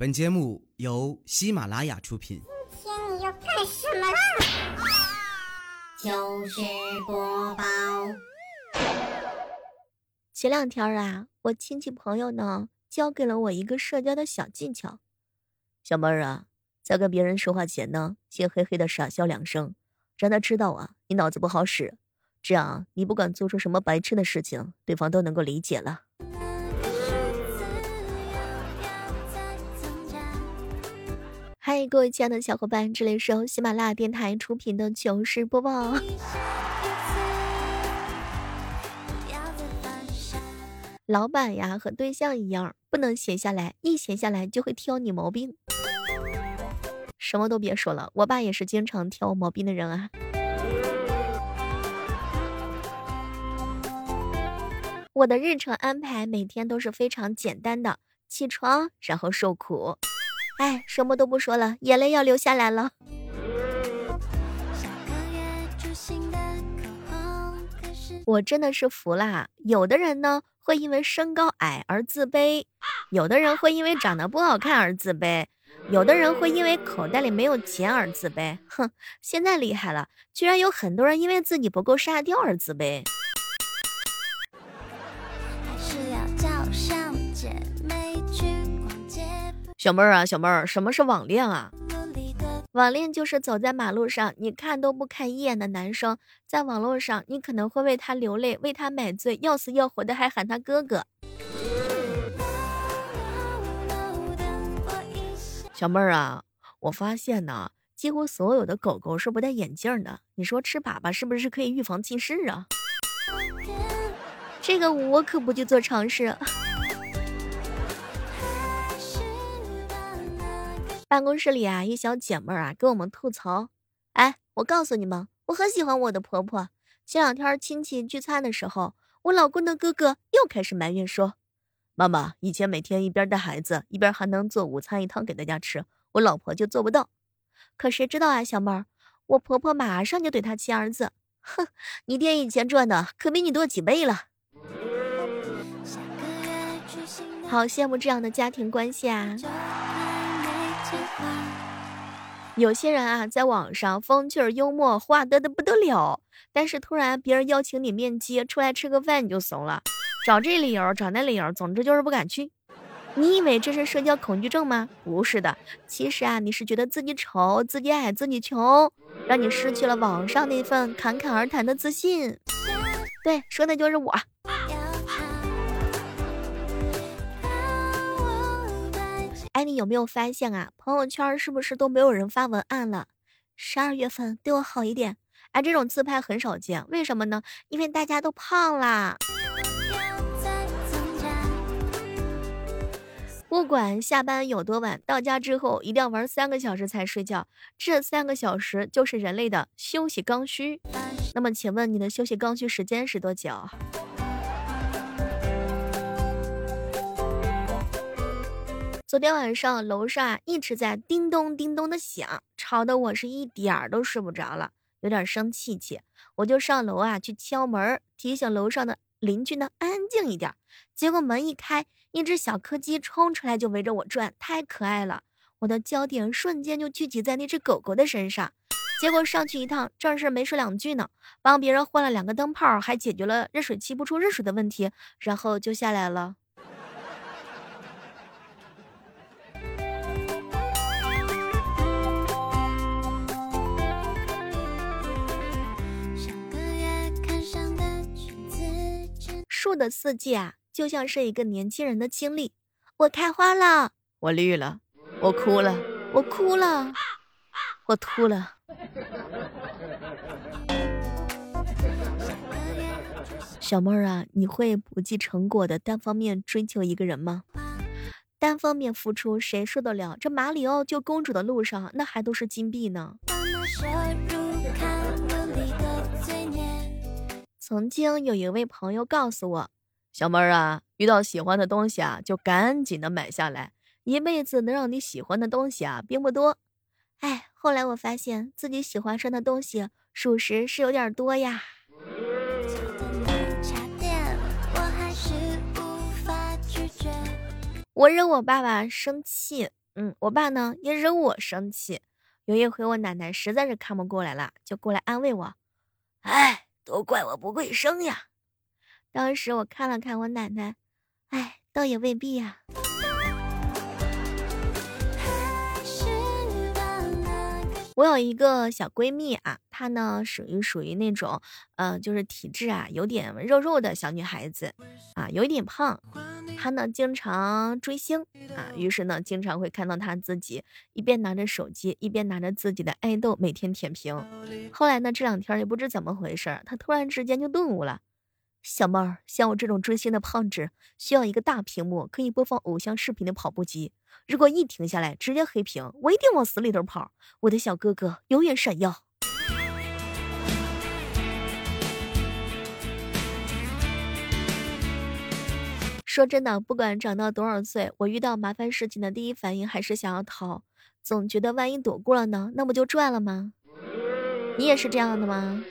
本节目由喜马拉雅出品。今天你要干什么啦？糗事播报。前两天啊，我亲戚朋友呢教给了我一个社交的小技巧。小妹儿啊，在跟别人说话前呢，先嘿嘿的傻笑两声，让他知道啊你脑子不好使，这样你不管做出什么白痴的事情，对方都能够理解了。嗨，各位亲爱的小伙伴，这里是由喜马拉雅电台出品的糗事播报。老板呀，和对象一样，不能闲下来，一闲下来就会挑你毛病。什么都别说了，我爸也是经常挑我毛病的人啊。我的日程安排每天都是非常简单的，起床然后受苦。哎，什么都不说了，眼泪要流下来了。我真的是服了，有的人呢会因为身高矮而自卑，有的人会因为长得不好看而自卑，有的人会因为口袋里没有钱而自卑。哼，现在厉害了，居然有很多人因为自己不够沙雕而自卑。小妹儿啊，小妹儿，什么是网恋啊？网恋就是走在马路上，你看都不看一眼的男生，在网络上你可能会为他流泪，为他买醉，要死要活的还喊他哥哥。小妹儿啊，我发现呢，几乎所有的狗狗是不戴眼镜的，你说吃粑粑是不是可以预防近视啊？这个我可不去做尝试。办公室里啊，一小姐妹儿啊，跟我们吐槽：“哎，我告诉你们，我很喜欢我的婆婆。前两天亲戚聚餐的时候，我老公的哥哥又开始埋怨说，妈妈以前每天一边带孩子，一边还能做午餐一汤给大家吃，我老婆就做不到。可谁知道啊，小妹儿，我婆婆马上就怼她亲儿子，哼，你爹以前赚的可比你多几倍了。好羡慕这样的家庭关系啊！”有些人啊，在网上风趣幽默，话多的不得了，但是突然别人邀请你面基，出来吃个饭你就怂了，找这理由，找那理由，总之就是不敢去。你以为这是社交恐惧症吗？不是的，其实啊，你是觉得自己丑、自己矮、自己穷，让你失去了网上那份侃侃而谈的自信。对，说的就是我。哎，你有没有发现啊？朋友圈是不是都没有人发文案了？十二月份对我好一点。哎，这种自拍很少见，为什么呢？因为大家都胖啦。不管下班有多晚，到家之后一定要玩三个小时才睡觉。这三个小时就是人类的休息刚需。那么，请问你的休息刚需时间是多久？昨天晚上楼上啊一直在叮咚叮咚的响，吵得我是一点儿都睡不着了，有点生气气。我就上楼啊去敲门，提醒楼上的邻居呢安静一点。结果门一开，一只小柯基冲出来就围着我转，太可爱了。我的焦点瞬间就聚集在那只狗狗的身上。结果上去一趟，正事没说两句呢，帮别人换了两个灯泡，还解决了热水器不出热水的问题，然后就下来了。树的四季啊，就像是一个年轻人的经历。我开花了，我绿了，我哭了，我哭了，我秃了。小妹儿啊，你会不计成果的单方面追求一个人吗？单方面付出，谁受得了？这马里奥救公主的路上，那还都是金币呢。曾经有一位朋友告诉我：“小妹儿啊，遇到喜欢的东西啊，就赶紧的买下来。一辈子能让你喜欢的东西啊，并不多。”哎，后来我发现自己喜欢上的东西，属实是有点多呀。我惹我爸爸生气。嗯，我爸呢也惹我生气。有一回我奶奶实在是看不过来了，就过来安慰我：“哎，都怪我不会生呀。”当时我看了看我奶奶，哎，倒也未必呀。我有一个小闺蜜啊，她呢属于属于那种，呃，就是体质啊有点肉肉的小女孩子，啊，有一点胖。他呢经常追星啊，于是呢经常会看到他自己一边拿着手机，一边拿着自己的爱豆每天舔屏。后来呢这两天也不知怎么回事，他突然之间就顿悟了。小妹儿，像我这种追星的胖子，需要一个大屏幕可以播放偶像视频的跑步机。如果一停下来直接黑屏，我一定往死里头跑。我的小哥哥永远闪耀。说真的，不管长到多少岁，我遇到麻烦事情的第一反应还是想要逃，总觉得万一躲过了呢，那不就赚了吗？你也是这样的吗？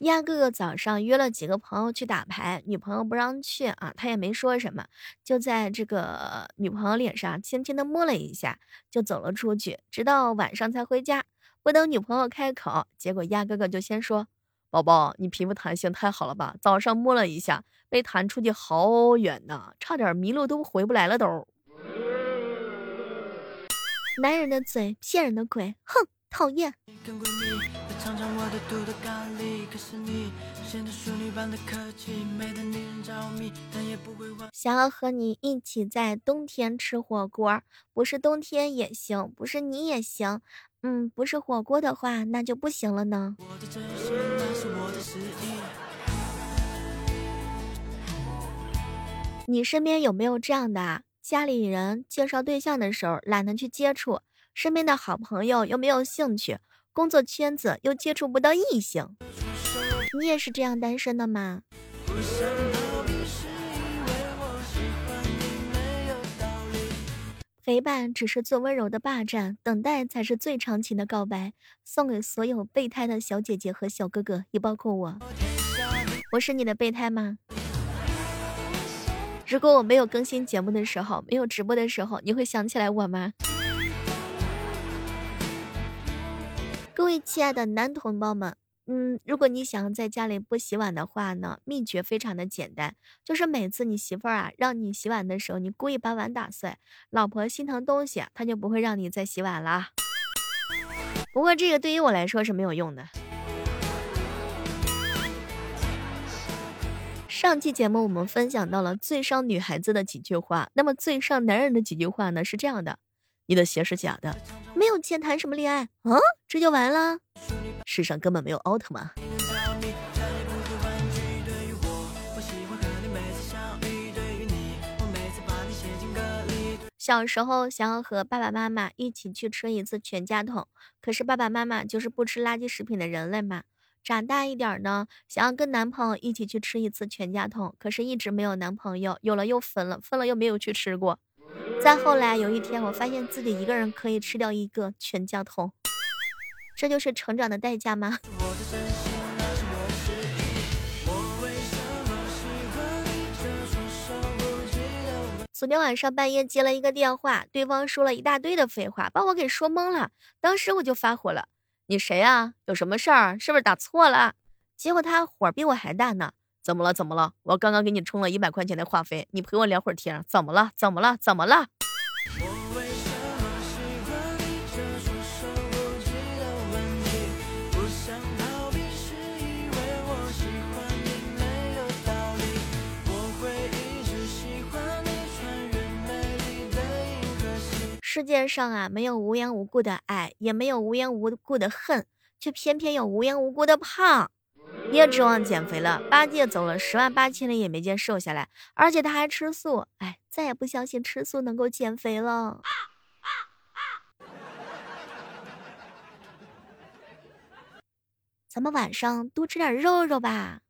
鸭哥哥早上约了几个朋友去打牌，女朋友不让去啊，他也没说什么，就在这个女朋友脸上轻轻的摸了一下，就走了出去，直到晚上才回家。不等女朋友开口，结果鸭哥哥就先说：“宝宝，你皮肤弹性太好了吧？早上摸了一下，被弹出去好远呢，差点迷路都回不来了都。”男人的嘴骗人的鬼，哼，讨厌。想要和你一起在冬天吃火锅，不是冬天也行，不是你也行，嗯，不是火锅的话，那就不行了呢。你身边有没有这样的啊？家里人介绍对象的时候懒得去接触，身边的好朋友又没有兴趣。工作圈子又接触不到异性，你也是这样单身的吗？陪伴只是最温柔的霸占，等待才是最长情的告白。送给所有备胎的小姐姐和小哥哥，也包括我。我是你的备胎吗？如果我没有更新节目的时候，没有直播的时候，你会想起来我吗？位亲爱的男同胞们，嗯，如果你想在家里不洗碗的话呢，秘诀非常的简单，就是每次你媳妇儿啊让你洗碗的时候，你故意把碗打碎，老婆心疼东西，她就不会让你再洗碗了。不过这个对于我来说是没有用的。上期节目我们分享到了最伤女孩子的几句话，那么最伤男人的几句话呢？是这样的。你的鞋是假的，没有钱谈什么恋爱啊？这就完了？世上根本没有奥特曼。小时候想要和爸爸妈妈一起去吃一次全家桶，可是爸爸妈妈就是不吃垃圾食品的人类嘛。长大一点呢，想要跟男朋友一起去吃一次全家桶，可是一直没有男朋友，有了又分了，分了又没有去吃过。再后来有一天，我发现自己一个人可以吃掉一个全家桶，这就是成长的代价吗？昨天晚上半夜接了一个电话，对方说了一大堆的废话，把我给说懵了。当时我就发火了：“你谁呀？有什么事儿？是不是打错了？”结果他火比我还大呢。怎么了？怎么了？我刚刚给你充了一百块钱的话费，你陪我聊会儿天。怎么了？怎么了？怎么了？世界上啊，没有无缘无故的爱，也没有无缘无故的恨，却偏偏有无缘无故的胖。别指望减肥了，八戒走了十万八千里也没见瘦下来，而且他还吃素。哎，再也不相信吃素能够减肥了。咱们晚上多吃点肉肉吧。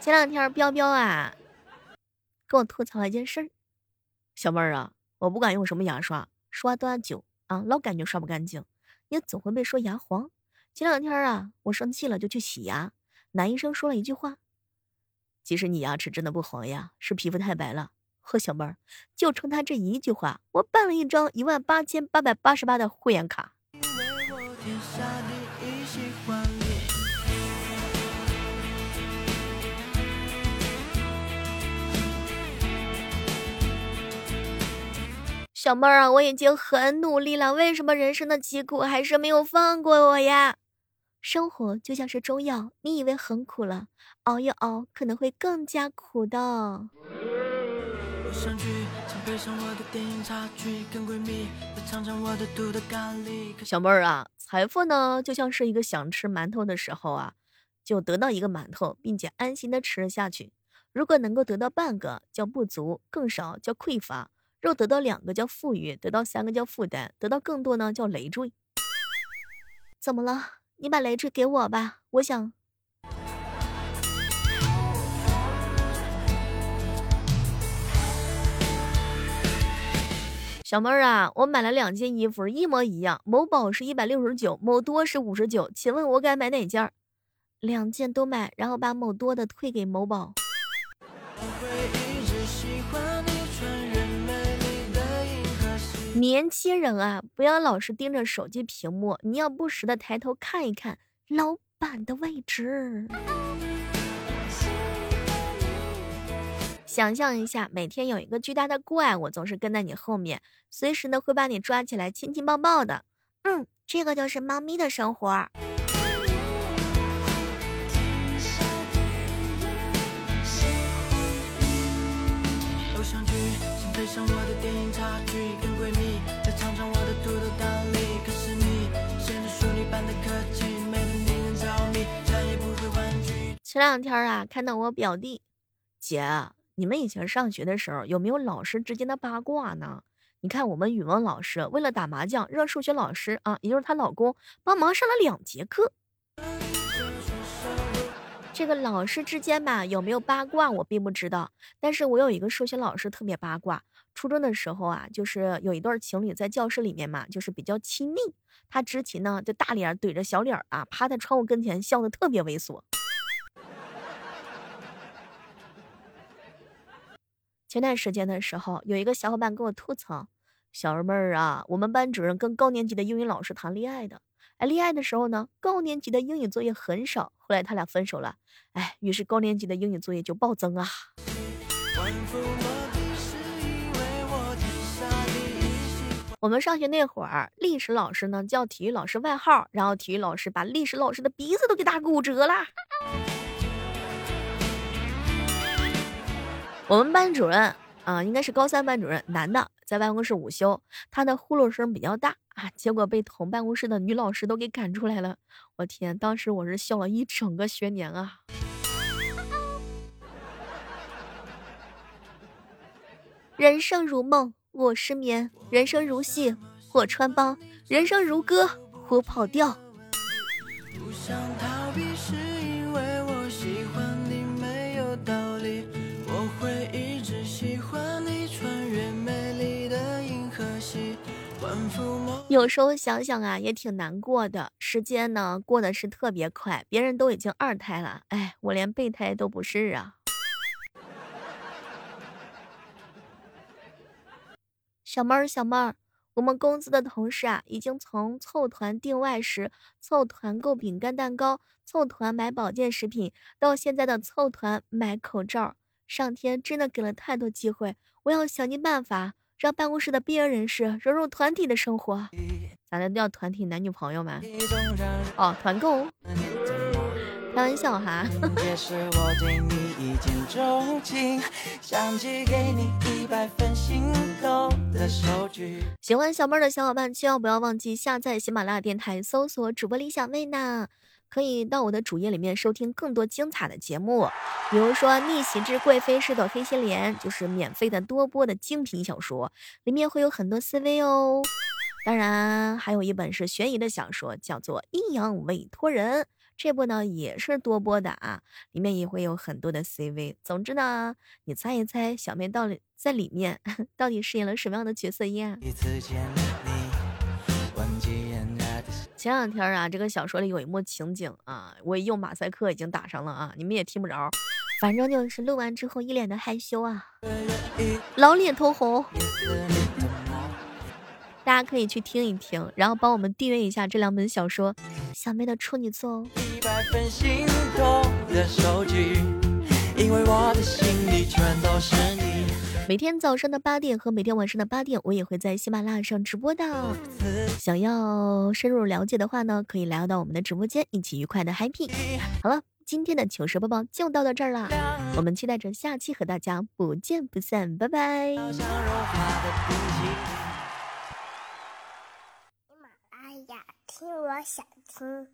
前两天彪彪啊，跟我吐槽了一件事儿，小妹儿啊，我不管用什么牙刷，刷多久啊，老感觉刷不干净。也总会被说牙黄。前两天啊，我生气了就去洗牙，男医生说了一句话：“其实你牙齿真的不黄呀，是皮肤太白了。”呵，小妹儿，就冲他这一句话，我办了一张一万八千八百八十八的会员卡。小妹儿啊，我已经很努力了，为什么人生的疾苦还是没有放过我呀？生活就像是中药，你以为很苦了，熬一熬可能会更加苦的。小妹儿啊，财富呢就像是一个想吃馒头的时候啊，就得到一个馒头，并且安心的吃下去。如果能够得到半个，叫不足；更少叫匮乏。若得到两个叫富裕，得到三个叫负担，得到更多呢叫累赘。怎么了？你把累赘给我吧，我想。小妹儿啊，我买了两件衣服，一模一样，某宝是一百六十九，某多是五十九，请问我该买哪件？两件都买，然后把某多的退给某宝喜欢你穿穿。年轻人啊，不要老是盯着手机屏幕，你要不时的抬头看一看老板的位置。想象一下，每天有一个巨大的怪物总是跟在你后面，随时呢会把你抓起来亲亲抱抱的。嗯，这个就是猫咪的生活。前两天啊，看到我表弟，姐，你们以前上学的时候有没有老师之间的八卦呢？你看我们语文老师为了打麻将，让数学老师啊，也就是她老公帮忙上了两节课。这个老师之间吧，有没有八卦我并不知道，但是我有一个数学老师特别八卦。初中的时候啊，就是有一对情侣在教室里面嘛，就是比较亲密。他之前呢，就大脸怼着小脸啊，趴在窗户跟前笑得特别猥琐。前段时间的时候，有一个小伙伴跟我吐槽：“小妹儿啊，我们班主任跟高年级的英语老师谈恋爱的。哎，恋爱的时候呢，高年级的英语作业很少。后来他俩分手了。哎，于是高年级的英语作业就暴增啊。”我们上学那会儿，历史老师呢叫体育老师外号，然后体育老师把历史老师的鼻子都给打骨折了。我们班主任啊，应该是高三班主任，男的，在办公室午休，他的呼噜声比较大啊，结果被同办公室的女老师都给赶出来了。我天，当时我是笑了一整个学年啊！人生如梦，我失眠；人生如戏，我穿帮；人生如歌，我跑调想逃避时。有时候想想啊，也挺难过的。时间呢，过得是特别快，别人都已经二胎了，哎，我连备胎都不是啊。小妹儿，小妹儿，我们公司的同事啊，已经从凑团订外食、凑团购饼干蛋糕、凑团买保健食品，到现在的凑团买口罩。上天真的给了太多机会，我要想尽办法。让办公室的边缘人士融入团体的生活，咋的叫团体男女朋友吗？哦，团购，开玩笑哈。喜欢小妹儿的小伙伴，千万不要忘记下载喜马拉雅电台，搜索主播李小妹呢。可以到我的主页里面收听更多精彩的节目，比如说《逆袭之贵妃是朵黑心莲》，就是免费的多播的精品小说，里面会有很多 CV 哦。当然，还有一本是悬疑的小说，叫做《阴阳委托人》，这部呢也是多播的啊，里面也会有很多的 CV。总之呢，你猜一猜，小妹到底在里面 到底饰演了什么样的角色呀？前两天啊，这个小说里有一幕情景啊，我用马赛克已经打上了啊，你们也听不着。反正就是录完之后一脸的害羞啊，老脸通红。大家可以去听一听，然后帮我们订阅一下这两本小说，小妹的处女作哦。每天早上的八点和每天晚上的八点，我也会在喜马拉雅上直播的。想要深入了解的话呢，可以来到我们的直播间，一起愉快的 happy。好了，今天的糗事播报就到到这儿了，我们期待着下期和大家不见不散，拜拜。喜马拉雅听，我想听。